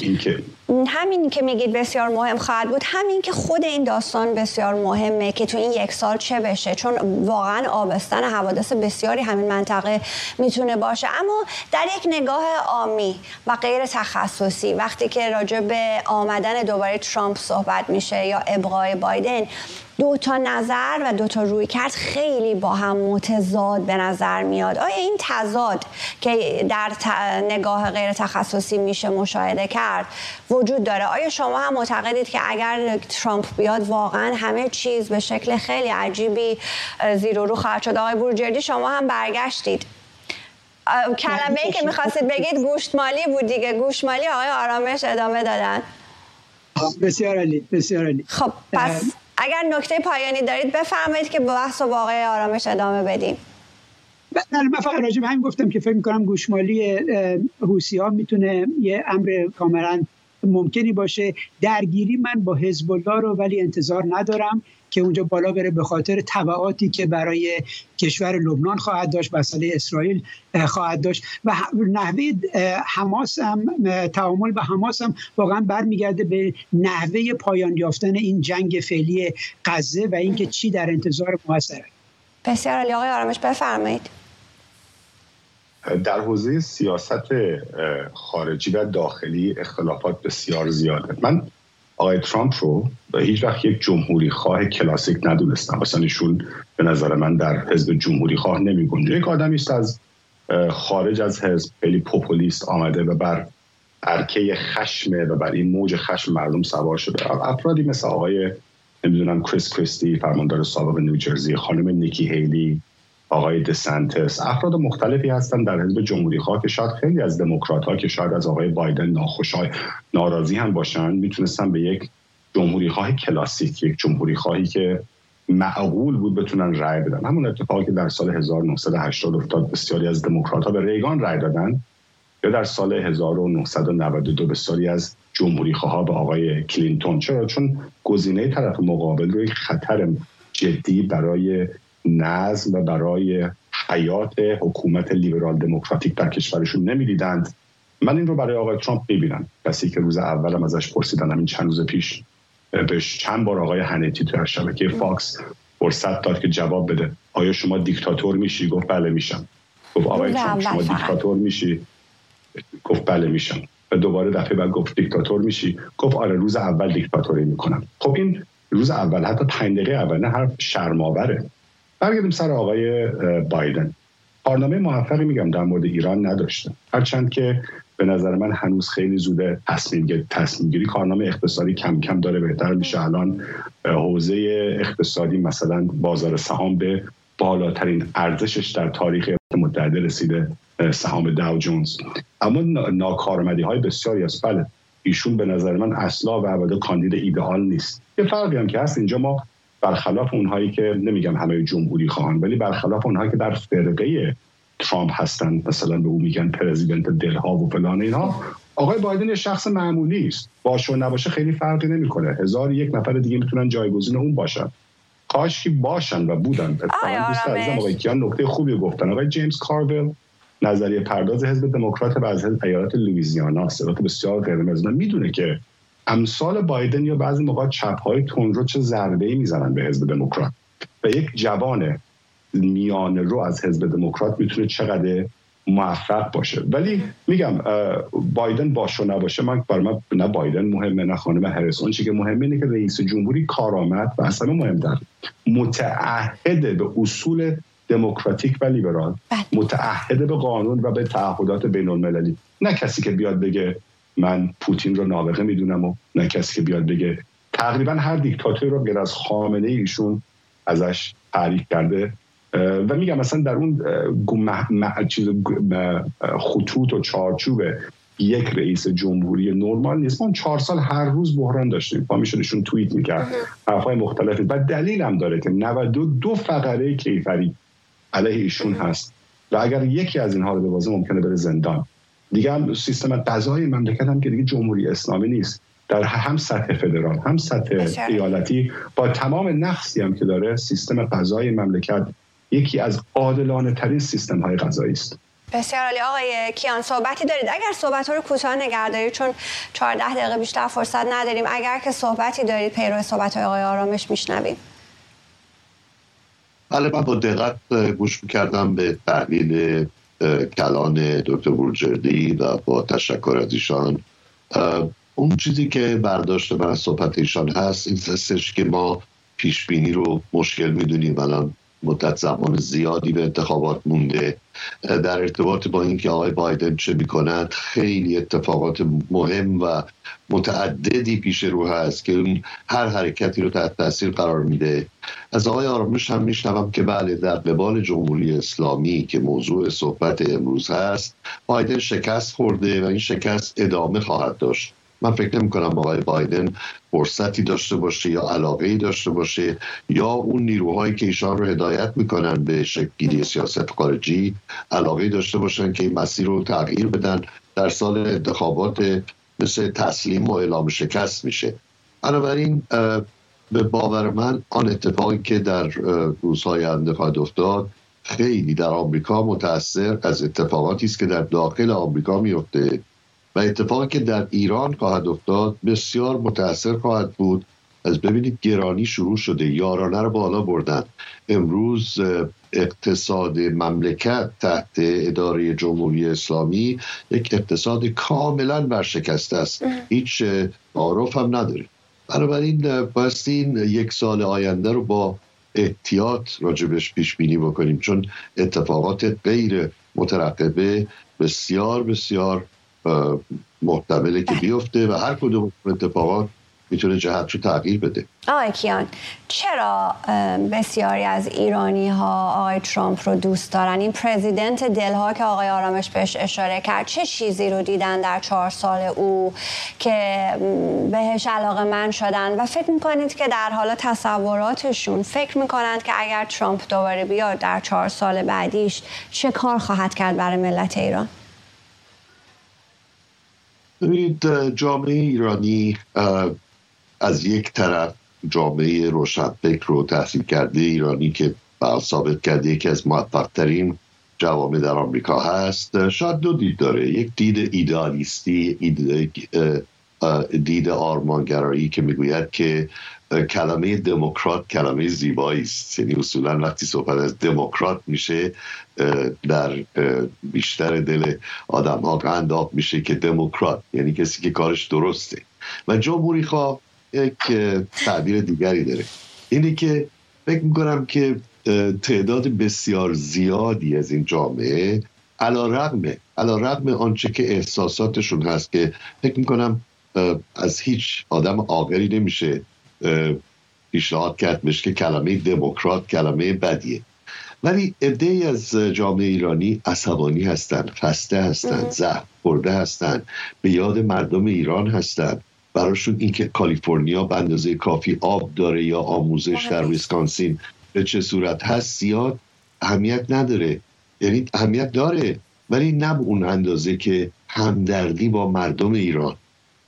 این که همین که میگید بسیار مهم خواهد بود همین که خود این داستان بسیار مهمه که تو این یک سال چه بشه چون واقعا آبستن حوادث بسیاری همین منطقه می‌تونه باشه. اما در یک نگاه آمی و غیر تخصصی وقتی که راجع به آمدن دوباره ترامپ صحبت میشه یا ابقای بایدن دو تا نظر و دو تا روی کرد خیلی با هم متضاد به نظر میاد. آیا این تضاد که در نگاه غیر تخصصی میشه مشاهده کرد وجود داره؟ آیا شما هم معتقدید که اگر ترامپ بیاد واقعا همه چیز به شکل خیلی عجیبی زیر و رو خواهد شد؟ آقای بورجردی شما هم برگشتید. کلمه ای که می‌خواستید بگید گوشتمالی بود دیگه. گوشمالی آقای آرامش ادامه دادن. بسیار علی بسیار علی خب پس اگر نکته پایانی دارید بفرمایید که بحث و واقع آرامش ادامه بدیم. نه من فقط راجع همین گفتم که فکر می‌کنم گوشمالی حوسی ها می‌تونه یه امر کاملا ممکنی باشه. درگیری من با حزب الله رو ولی انتظار ندارم. که اونجا بالا بره به خاطر تبعاتی که برای کشور لبنان خواهد داشت مسئله اسرائیل خواهد داشت. و نحوه حماس هم تعامل با حماس هم واقعا برمیگرده به نحوه پایان یافتن این جنگ فعلی غزه و اینکه چی در انتظار ما هست. بسیار علی آقای آرامش بفرمایید. در حوزه سیاست خارجی و داخلی اختلافات بسیار زیاده. من آقای ترامپ رو هیچ وقت یک جمهوری خواه کلاسیک ندونستم. مثلا ایشون به نظر من در حزب جمهوری خواه نمی گنجه یک آدمی است از خارج از حزب خیلی پوپولیست آمده و بر ارکه خشمه و بر این موج خشم مردم سوار شده. افرادی مثل آقای نمی‌دونم کریس کریستی فرماندار سابق نیوجرسی خانم نیکی هیلی آقای دسنتس افراد مختلفی هستن در حزب جمهوری خواه که شاید خیلی از دموکرات ها که شاید از آقای بایدن ناخوشای ناراضی هم باشن می‌تونستن به یک جمهوری خواه کلاسیک یک جمهوری خواهی که معقول بود بتونن رأی بدن. همون اتفاقی که در سال 1980 افتاد بسیاری از دموکرات ها به ریگان رأی دادن یا در سال 1992 بسیاری از جمهوری خواه به آقای کلینتون. چرا؟ چون گزینه طرف مقابل رو یک خطر جدی برای نظم و برای حیات حکومت لیبرال دموکراتیک در کشورشون نمی‌دیدند. من این رو برای آقای ترامپ می‌بینم. کسی که روز اولم ازش پرسیدن این چند روز پیش بهش چند بار آقای هنیتی تو شبکه فاکس فرصت داد که جواب بده. آیا شما دیکتاتور میشی؟ گفت بله میشم. گفت آقای ترامپ شما دیکتاتور میشی؟ گفت بله میشم. و دوباره دفعه بعد گفت دیکتاتور میشی. گفت آره روز اول دیکتاتوری می‌کنم. خب این روز اول حتی پنج دقیقه اول نه هر شرم‌آوره برگردیم سر آقای بایدن. کارنامه موفقی میگم در مورد ایران نداشته. هرچند که به نظر من هنوز خیلی زوده تصمیم تصمیم گیری کارنامه اقتصادی کم کم داره بهتر میشه. الان حوزه اقتصادی مثلا بازار سهام به بالاترین ارزشش در تاریخ متحده رسیده سهام داو جونز اما ناکارمدی های بسیاری است. بله ایشون به نظر من اصلا و ابدا کاندید ایدئال نیست. یه فرقی هم که هست اینجا ما برخلاف اونهایی که نمیگم همه جمهوری خواهان ولی برخلاف اونهایی که در فرقه ترامپ هستن مثلا به او میگن پرزیدنت دلها و فلان اینها آقای بایدن یه شخص معمولی است باشه و نباشه خیلی فرقی نمی‌کنه. هزار یک نفر دیگه می‌تونن جایگزین اون باشن. کاش که باشن و بودن. اتفاقا آقای کیان نکته خوبی گفتن. آقای جیمز کارول نظریه پرداز حزب دموکرات و از ایالت لویزیانا ایالت بسیار قرمز می‌دونه که امثال بایدن یا بعضی موقع چپ های تندرو چه ضربه ای می‌زنن به حزب دموکرات. و یک جوان میان رو از حزب دموکرات می‌تونه چقدر موفق باشه. ولی میگم بایدن باشه نباشه من برای من نه بایدن مهمه نه خانم هریس اون چی که مهمه اینه که رئیس جمهوری کارآمد و اصلا مهمتر متعهد به اصول دموکراتیک و لیبرال بله. متعهد به قانون و به تعهدات بین المللی نه کسی که بیاد بگه من پوتین رو نابغه می‌دونم و نه کسی که بیاد بگه. تقریبا هر دیکتاتوری رو غیر از خامنه ایشون ازش تعریف کرده. و میگم مثلا در اون چیز خطوط و چارچوب یک رئیس جمهوری نرمال نیست. ما چهار سال هر روز بحران داشتیم. با میشدشون توییت می‌کرد. حرفای مختلفی. و دلیل هم داره که 92 دو فقره کیفری علیه ایشون هست. و اگر یکی از اینها رو بازه ممکنه بره زندان. دیگه هم سیستم قضایی مملکت هم که دیگه جمهوری اسلامی نیست. در هم سطح فدرال هم سطح ایالتی با تمام نقصی هم که داره سیستم قضایی مملکت یکی از عادلانه ترین سیستم های قضایی است. بسیار عالی. آقای کیان صحبتی دارید. اگر صحبت ها رو کوتاه نگه دارید چون 14 دقیقه بیشتر فرصت نداریم اگر که صحبتی دارید پیرو صحبت های آقای آرامش میشنویم بله من با دقت گوش می‌کردم به تحلیل کلان دکتر بورجردی و با تشکر از ایشان. اون چیزی که برداشت من از صحبت ایشان هست این هستش که ما پیش بینی رو مشکل می‌دونیم. الان مدت زمان زیادی به انتخابات مونده. در ارتباط با اینکه آقای بایدن چه می‌کنند خیلی اتفاقات مهم و متعددی پیش رو هست که اون هر حرکتی رو تحت تاثیر قرار میده. از آقای آرامش هم میشنوم که بله در قبال جمهوری اسلامی که موضوع صحبت امروز هست بایدن شکست خورده و این شکست ادامه خواهد داشت. من فکر نمی کنم آقای بایدن فرصتی داشته باشه یا علاقه ای داشته باشه یا اون نیروهایی که ایشان رو هدایت می‌کنن به شکلی سیاست خارجی علاقه داشته باشن که این مسیر رو تغییر بدن. در سال انتخابات مثل تسلیم و اعلام شکست میشه. بنابراین به باور من آن اتفاقی که در روزهای آینده خواهد افتاد خیلی در آمریکا متاثر از اتفاقاتی است که در داخل آمریکا میفته و اتفاقی که در ایران خواهد افتاد بسیار متاثر خواهد بود. از ببینید گرانی شروع شده یارانه رو بالا بردن. امروز اقتصاد مملکت تحت اداره جمهوری اسلامی یک اقتصاد کاملا ورشکسته است. هیچ معروف هم نداره. بنابراین بایستی یک سال آینده رو با احتیاط راجبش پیش بینی بکنیم چون اتفاقات غیر مترقبه بسیار بسیار محتمله که بیفته و هر کدوم اتفاقات می‌تونه جهت رو تغییر بده. آقای کیان چرا بسیاری از ایرانی ها آقای ترامپ رو دوست دارن؟ این پرزیدنت دلها که آقای آرامش بهش اشاره کرد چه چیزی رو دیدن در چهار سال او که بهش علاقه من شدن؟ و فکر می‌کنید که در حال تصوراتشون فکر می‌کنند که اگر ترامپ دوباره بیاد در چهار سال بعدیش چه کار خواهد کرد برای ملت ایران؟ ببینید جامعه ایرانی از یک طرف جامعه روشنفکر رو تحصیل کرده ایرانی که ثابت کرده یکی از موفقترین جوامع در آمریکا هست. شاید دو دید داره. یک دید ایدالیستی دید آرمانگرایی که می‌گوید که کلمه دموکرات کلمه زیبایی است. یعنی اصولا وقتی صحبت از دموکرات میشه در بیشتر دل آدم ها قنداب میشه که دموکرات یعنی کسی که کارش درسته. و جمهوری خواه یک تعبیر دیگری داره. اینه که فکر می‌کنم که تعداد بسیار زیادی از این جامعه علا رقمه علا رقم آنچه که احساساتشون هست که فکر می‌کنم از هیچ آدم آگری نمیشه پیشنهاد کرد که کلمه دموکرات کلمه بدیه. ولی عده از جامعه ایرانی عصبانی هستند خسته هستند زهر خورده هستند به یاد مردم ایران هستند براشون اینکه کالیفرنیا به اندازه کافی آب داره یا آموزش در ویسکانسین به چه صورت هست زیاد اهمیت نداره. یعنی اهمیت داره ولی نه به اون اندازه که همدردی با مردم ایران.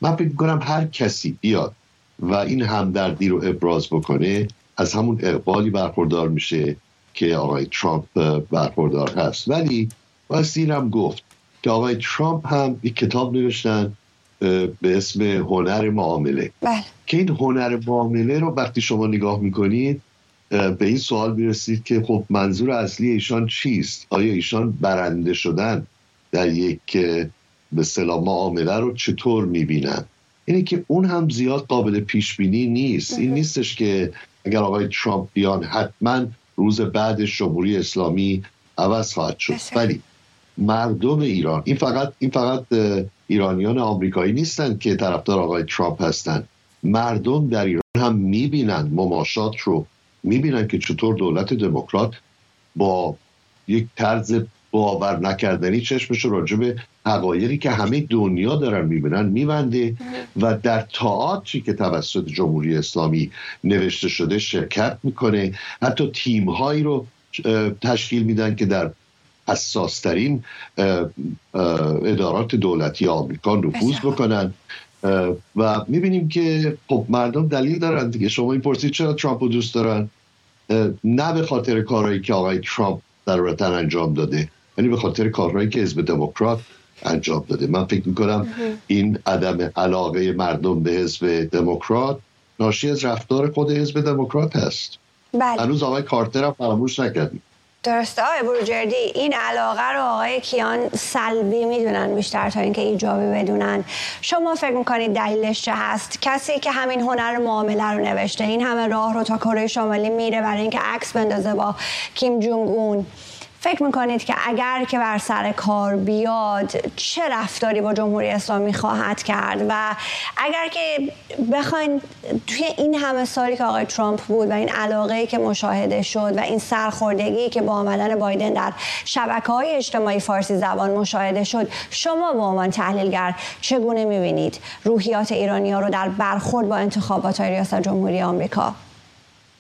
من فکر کنم هر کسی بیاد و این همدردی رو ابراز بکنه از همون اقبالی برخوردار میشه که آقای ترامپ برخوردار هست. ولی بایستی هم گفت که آقای ترامپ هم یک کتاب نوشتن به اسم هنر معامله. بله. که این هنر معامله رو وقتی شما نگاه می‌کنید به این سوال می‌رسید که خب منظور اصلی ایشان چیست؟ آیا ایشان برنده شدن در یک به صلاح معامله رو چطور می‌بینن؟ اینه که اون هم زیاد قابل پیش بینی نیست. این نیستش که اگر آقای ترامپ بیان حتما روز بعد جمهوری اسلامی عوض خواهد شد. ولی مردم ایران این فقط این فقط ایرانیان آمریکایی نیستند که طرفدار آقای ترامپ هستند مردم در ایران هم می‌بینند مماشات رو. می‌بینند که چطور دولت دموکرات با یک طرز باور نکردنی چشمش راجع به حقایقی که همه دنیا دارن می‌بینن میبنده و در تئاتری که توسط جمهوری اسلامی نوشته شده شرکت می‌کنه. حتی تیم هایی رو تشکیل میدن که در حساسترین ادارات دولتی آمریکا نفوذ بکنن. و می‌بینیم که خب مردم دلیل دارن دیگه. شما این پرسید چرا ترامپ رو دوست دارن؟ نه به خاطر کارهایی که آقای ترامپ در وطن انجام داده. یعنی به خاطر کارهایی که حزب دموکرات انجام داده. من فکر می‌کنم این عدم علاقه مردم به حزب دموکرات ناشی از رفتار خود حزب دموکرات هست. بله. هنوز آقای کارتر هم فراموش نکردیم. درسته. آقای بروجردی این علاقه رو آقای کیان سلبی می‌دونن بیشتر تا اینکه ایجابی بدونن. شما فکر می‌کنید دلیلش چه هست؟ کسی که همین هنر معامله رو نوشته این همه راه رو تا کره شمالی میره برای اینکه عکس بندازه با کیم جونگ اون. فکر می‌کنید که اگر که بر سر کار بیاد چه رفتاری با جمهوری اسلامی خواهد کرد؟ و اگر که بخواین توی این همه سالی که آقای ترامپ بود و این علاقه که مشاهده شد و این سرخوردگی که با آمدن بایدن در شبکه های اجتماعی فارسی زبان مشاهده شد شما به عنوان تحلیلگر چگونه می‌بینید روحیات ایرانی رو در برخورد با انتخابات ریاست جمهوری آمریکا؟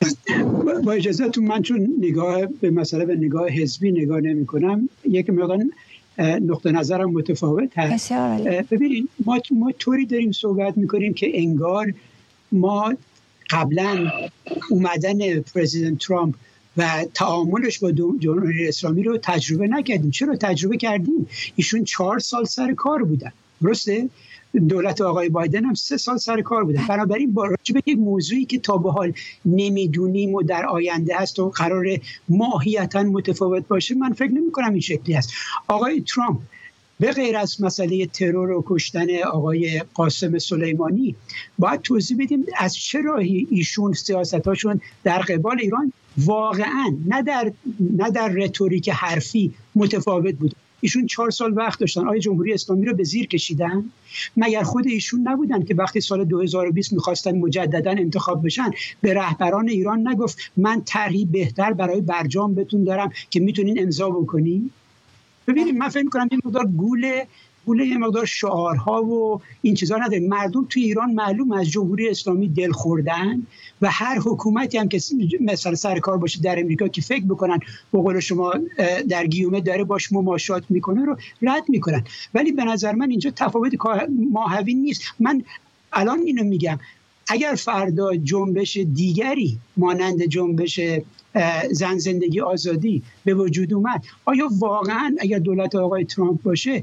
[clears throat] با اجازهتون من چون نگاه به مسئله به نگاه حزبی نگاه نمی کنم یک مقدار نقطه نظرم متفاوت هست ببینید ما, ما طوری داریم صحبت می‌کنیم که انگار ما قبلا اومدن پرزیدنت ترامپ و تعاملش با جمهوری اسلامی رو تجربه نکردیم. چرا تجربه کردیم؟ ایشون چهار سال سر کار بودن. درسته؟ دولت آقای بایدن هم سه سال سر کار بودن بنابراین با به یک موضوعی که تا به حال نمی‌دونیم و در آینده هست و قرار ماهیتا متفاوت باشه من فکر نمی کنم این شکلی است آقای ترامپ به غیر از مسئله ترور و کشتن آقای قاسم سلیمانی باید توضیح بدیم از چه راهی ایشون سیاستاشون در قبال ایران واقعا نه در نه در رتوریک حرفی متفاوت بود ایشون چهار سال وقت داشتن. آیا جمهوری اسلامی رو به زیر کشیدن. مگر خود ایشون نبودن که وقتی سال 2020 می‌خواستن مجددا انتخاب بشن به رهبران ایران نگفت من طرحی بهتر برای برجام بتون دارم که می‌تونین امضا بکنین؟ ببینید من فکر کنم این مقدار گوله گوله یه مقدار شعارها و این چیزا نداره. مردم توی ایران معلوم از جمهوری اسلامی دل خوردن و هر حکومتی هم که مثلا سر کار باشه در امریکا که فکر بکنن به قول شما در گیومه داره باش مماشات می‌کنه رو رد می‌کنن. ولی به نظر من اینجا تفاوت ماهوی نیست. من الان اینو میگم. اگر فردا جنبش دیگری مانند جنبش زن زندگی آزادی به وجود اومد آیا واقعا اگر دولت آقای ترامپ باشه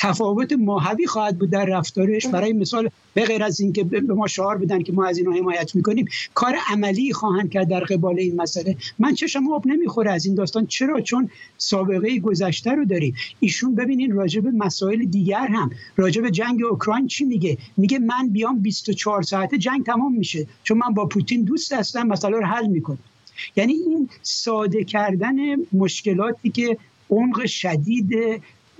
تفاوت ماهوی خواهد بود در رفتارش. برای مثال به غیر از اینکه به ما شعار بدن که ما از اینها حمایت می‌کنیم کار عملی خواهند کرد در قبال این مسئله. من چشم آب نمی‌خوره از این داستان. چرا؟ چون سابقه گذشته رو داریم. ایشون ببینین راجع به مسائل دیگر هم. راجع به جنگ اوکراین چی میگه؟ میگه من بیام 24 ساعته جنگ تمام میشه. چون من با پوتین دوست هستم مسئله رو حل می‌کنم. یعنی این ساده کردن مشکلاتی که عمق شدید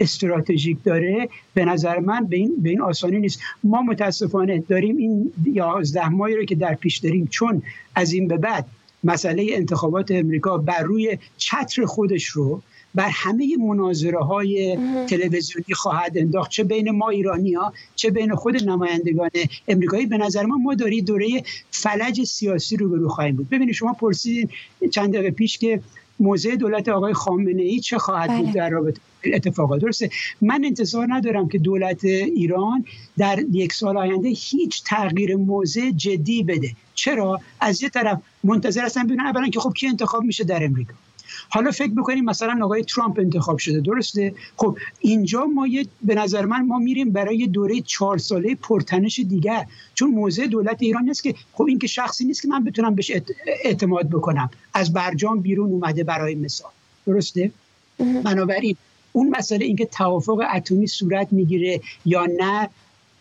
استراتژیک داره به نظر من به این, به این آسانی نیست. ما متاسفانه داریم این یازده ماهی رو که در پیش داریم چون از این به بعد مسئله انتخابات امریکا بر روی چتر خودش رو بر همه مناظره های تلویزیونی خواهد انداخت. چه بین ما ایرانی ها چه بین خود نمایندگان امریکایی. به نظر ما ما داری دوره فلج سیاسی رو برو خواهیم بود. ببینید شما پرسیدین چند دقیقه پیش که موضع دولت آقای خامنه ای چه خواهد بود بله. در رابطه اتفاقات؟ درسته. من انتظار ندارم که دولت ایران در یک سال آینده هیچ تغییر موضع جدی بده. چرا؟ از یه طرف منتظر هستن ببینن اولا که خب کی انتخاب میشه در امریکا. حالا فکر بکنیم مثلا آقای ترامپ انتخاب شده درسته؟ خب اینجا ما یه به نظر من ما میریم برای دوره چهار ساله پرتنش دیگر. چون موضع دولت ایران نیست که خب این که شخصی نیست که من بتونم بهش اعتماد بکنم. از برجام بیرون اومده برای مثال. درسته؟ بنابراین اون مسئله اینکه توافق اتمی صورت می‌گیره یا نه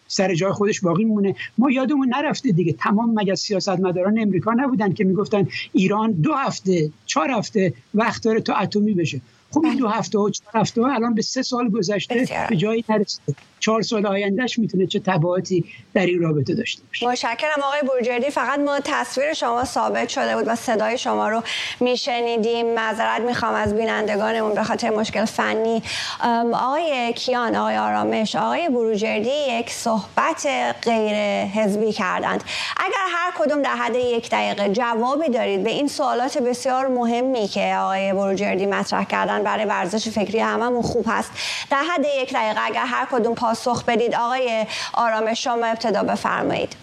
سر جای خودش باقی مونه ما یادمون نرفته دیگه. تمام مگه سیاستمداران امریکا نبودن که می‌گفتن ایران دو هفته چهار هفته وقت داره تا اتمی بشه. خب این دو هفته و چهار هفته الان به سه سال گذشته به جایی نرسیده. چهار سال آیندهش می‌تونه چه تبعاتی در این رابطه داشته باشه. مشکرم آقای بورجردی. فقط ما تصویر شما ثابت شده بود و صدای شما رو میشنیدیم. معذرت می‌خوام از بینندگانمون به خاطر مشکل فنی. آقای کیان آقای آرامش آقای بروجردی یک صحبت غیر حزبی کردند. اگر هر کدوم در حد یک دقیقه جوابی دارید به این سوالات بسیار مهمی که آقای بروجردی مطرح کردن برای ورزش فکری هممون خوب هست. در حد یک دقیقه اگر هر کدوم پاسخ بدید. آقای آرامش شما ابتدا بفرمایید.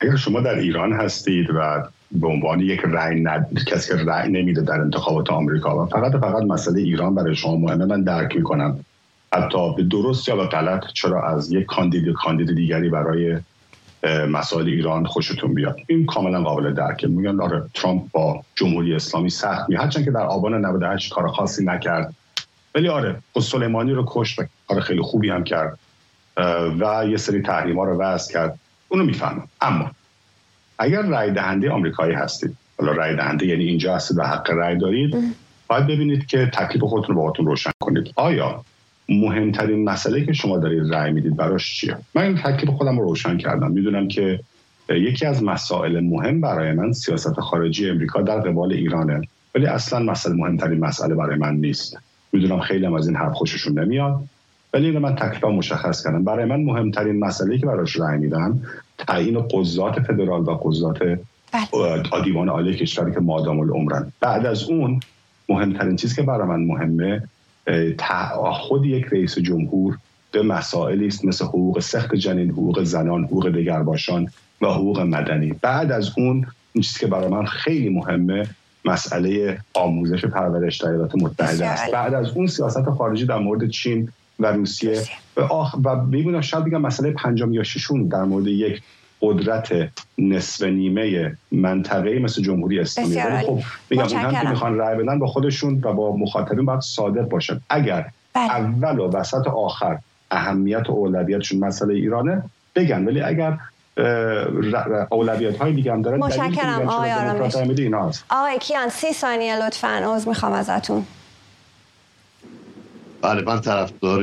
اگر شما در ایران هستید و به عنوان یک رأی ند... کسی که رأی نمیده در انتخابات آمریکا و فقط فقط مسئله ایران برای شما مهمه من درک می‌کنم. حتی به درست یا به غلط چرا از یک کاندید کاندید دیگری برای مسائل ایران خوشتون بیاد؟ این کاملا قابل درکه. میگن آره ترامپ با جمهوری اسلامی سخت می هرچند که در آبان 98 کار خاصی نکرد. ولی آره خود سلیمانی رو کشت و کار خیلی خوبی هم کرد. و یه سری تحریم ها رو وضع کرد. اونو می‌فهمم. اما اگر رای دهنده آمریکایی هستید حالا رای دهنده یعنی اینجا هستید و حق رای دارید باید ببینید که تکلیف خودتون رو باهاتون روشن کنید. آیا مهمترین مسئله که شما دارید رای می‌دید براش چیه؟ من این تکلیف خودم رو روشن کردم. می‌دونم که یکی از مسائل مهم برای من سیاست خارجی امریکا در قبال ایرانه ولی اصلا مسئله مهمترین مسئله برای من نیست. می‌دونم خیلی هم از این حرف خوششون نمیاد. ولی اینو من تکلیفا مشخص کردم. برای من مهمترین مسئله که براش رأی میدم تعیین قضات فدرال و قضات بله. دیوان عالی کشوری که مادام العمرن. بعد از اون مهمترین چیز که برای من مهمه تعهد یک رئیس جمهور به مسائلی است مثل حقوق سخت جنین حقوق زنان حقوق دگرباشان و حقوق مدنی. بعد از اون این چیزی که برای من خیلی مهمه مسئله آموزش پرورش در ایالات متحده است. بعد از اون سیاست خارجی در مورد چین و روسیه. و, آخ و می‌بینم شاید بگم مسئله پنجم یا ششون در مورد یک قدرت نصف نیمه منطقه مثل جمهوری اسلامی. خب میگم هم که می‌خوان رای بدن با خودشون و با مخاطبین باید صادق باشن. اگر بله. اول و وسط آخر اهمیت و اولویتشون مسئله ایرانه بگن. ولی اگر اولویت های دیگه هم داره. مشکرم آقای آرامش. آقای کیان سی ثانیه لطفا. عوض می‌خوام ازتون. بله من طرفدار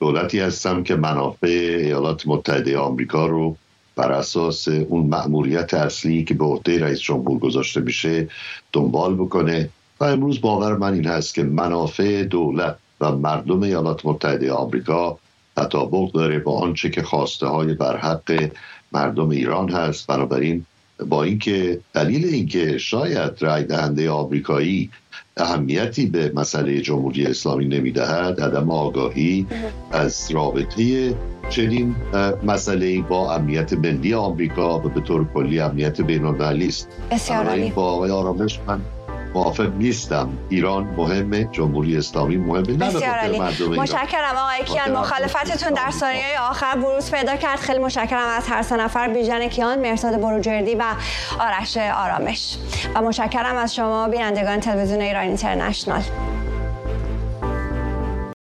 دولتی هستم که منافع ایالات متحده آمریکا رو بر اساس اون مأموریت اصلی که به عهده رئیس جمهور گذاشته میشه دنبال بکنه. و امروز باور من این هست که منافع دولت و مردم ایالات متحده آمریکا تطابق داره با آنچه که خواسته های برحق مردم ایران هست. بنابراین با اینکه دلیل اینکه شاید رای دهنده آمریکایی اهمیتی به مسئله جمهوری اسلامی نمی‌دهد عدم آگاهی از رابطه چنین مسئله با امنیت ملی آمریکا و به طور کلی امنیت بین المللی است با آقای آرامش من موافق نیستم. ایران مهمه جمهوری اسلامی مهمه نه مشکرم آقای کیان. مخالفتتون در ثانیه آخر بروز پیدا کرد. خیلی مشکرم از هر سه نفر. بیژن کیان مرساد بروجردی و آرش آرامش. و مشکرم از شما بینندگان تلویزیون ایران اینترنشنال.